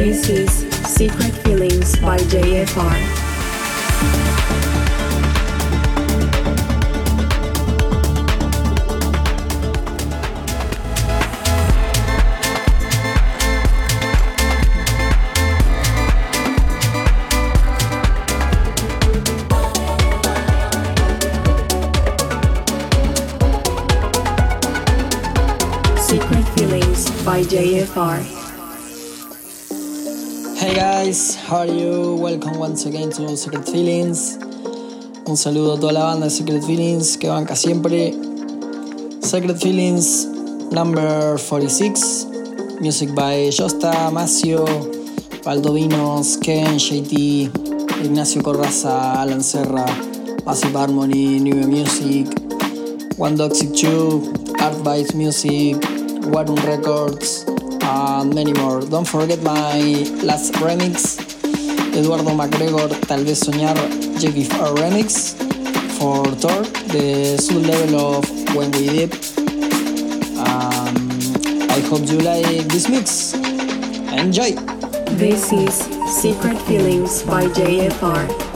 This is Secret Feelings by JFR. Secret Feelings by JFR. Hey guys, how are you? Welcome once again to Secret Feelings. Un saludo a toda la banda de Secret Feelings que banca siempre. Secret Feelings number 46. Music by Josta, Macio, Valdovinos, Ken, JT, Ignacio Corraza, Alan Serra, Massive Harmony, New Music, One Doxic 2, Art Bites Music, Warum Records, and many more. Don't forget my last remix, Eduardo McGregor, Tal vez Soñar, JFR remix for Thor, the soul level of When We Dip. Um, I hope you like this mix. Enjoy! This is Secret Feelings by JFR.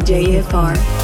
JFR.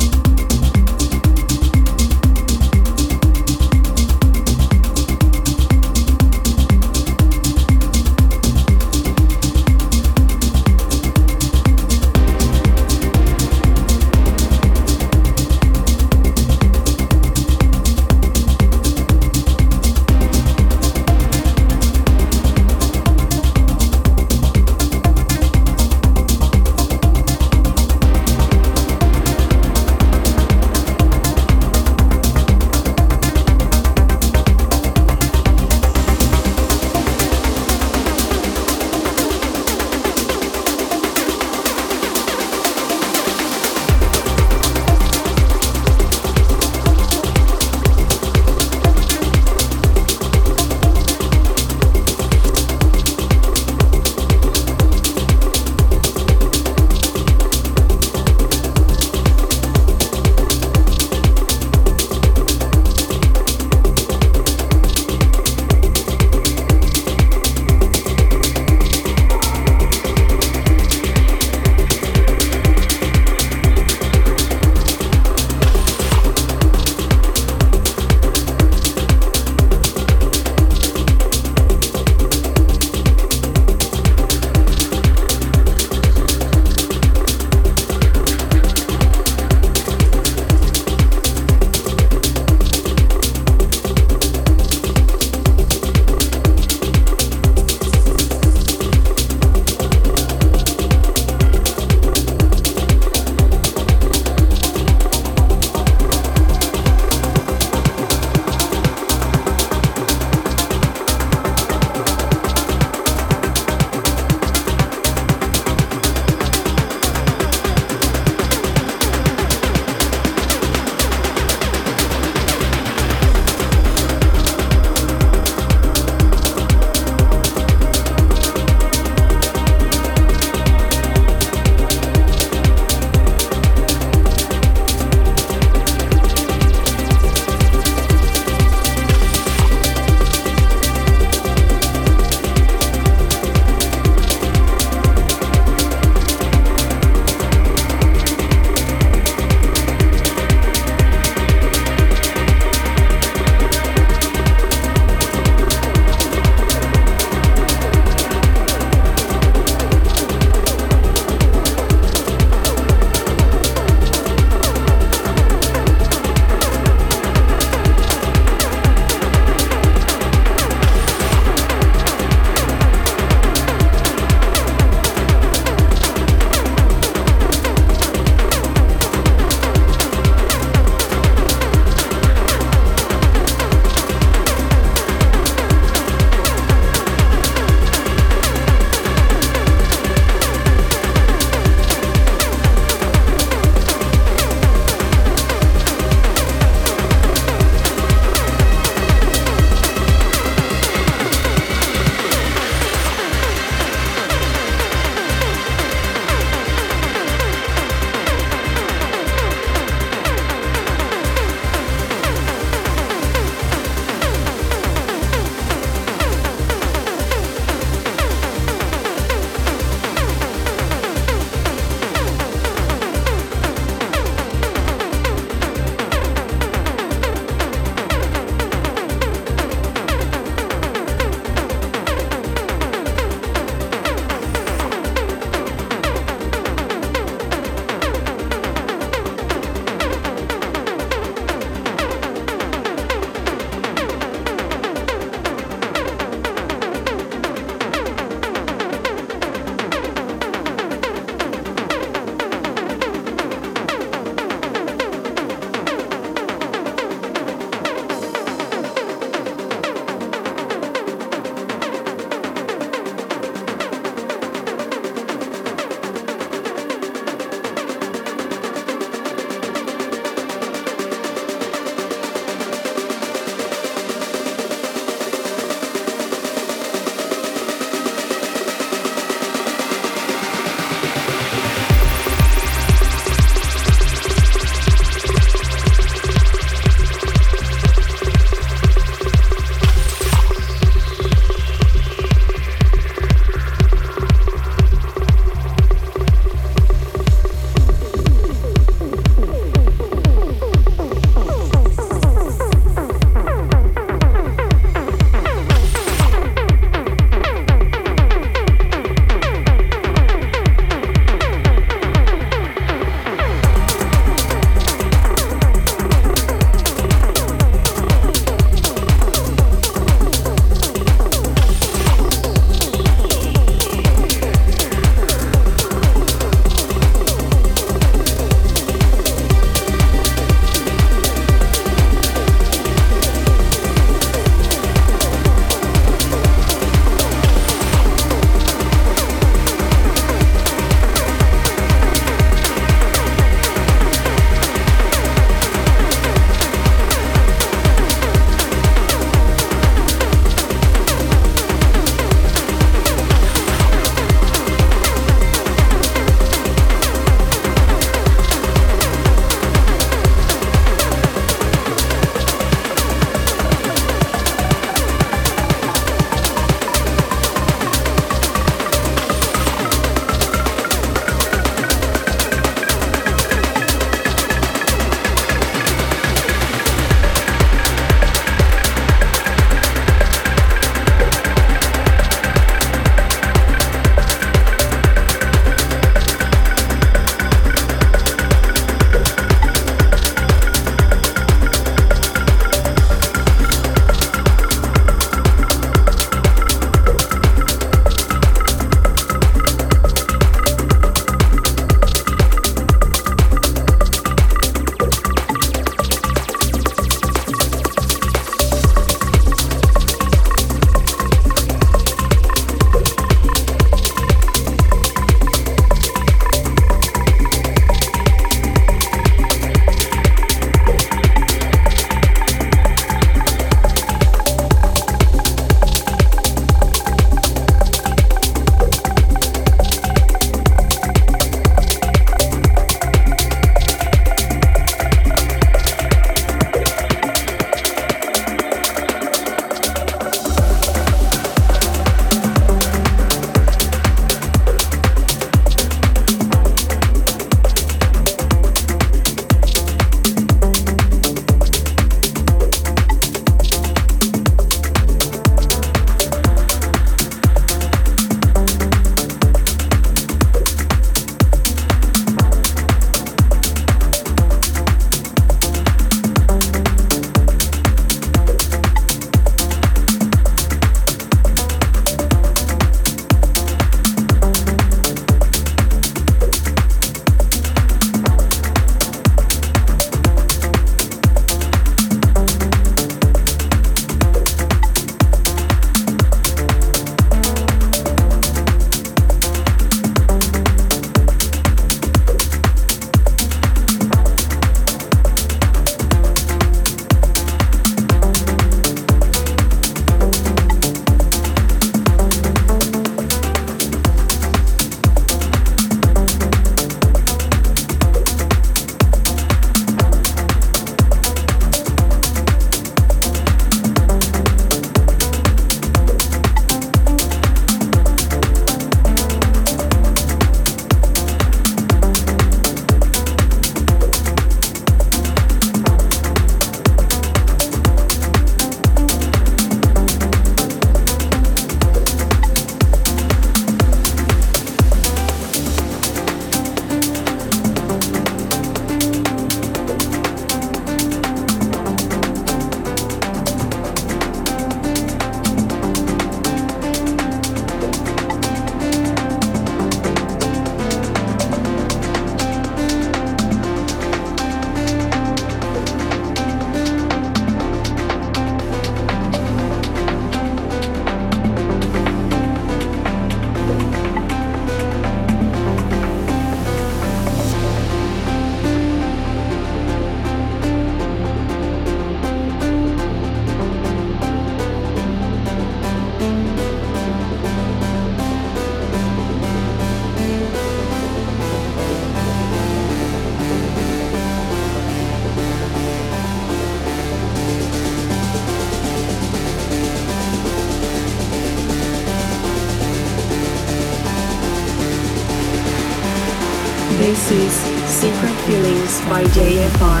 By JFR.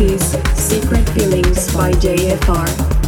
Secret Feelings by JFR.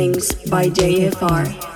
Feelings by JFR.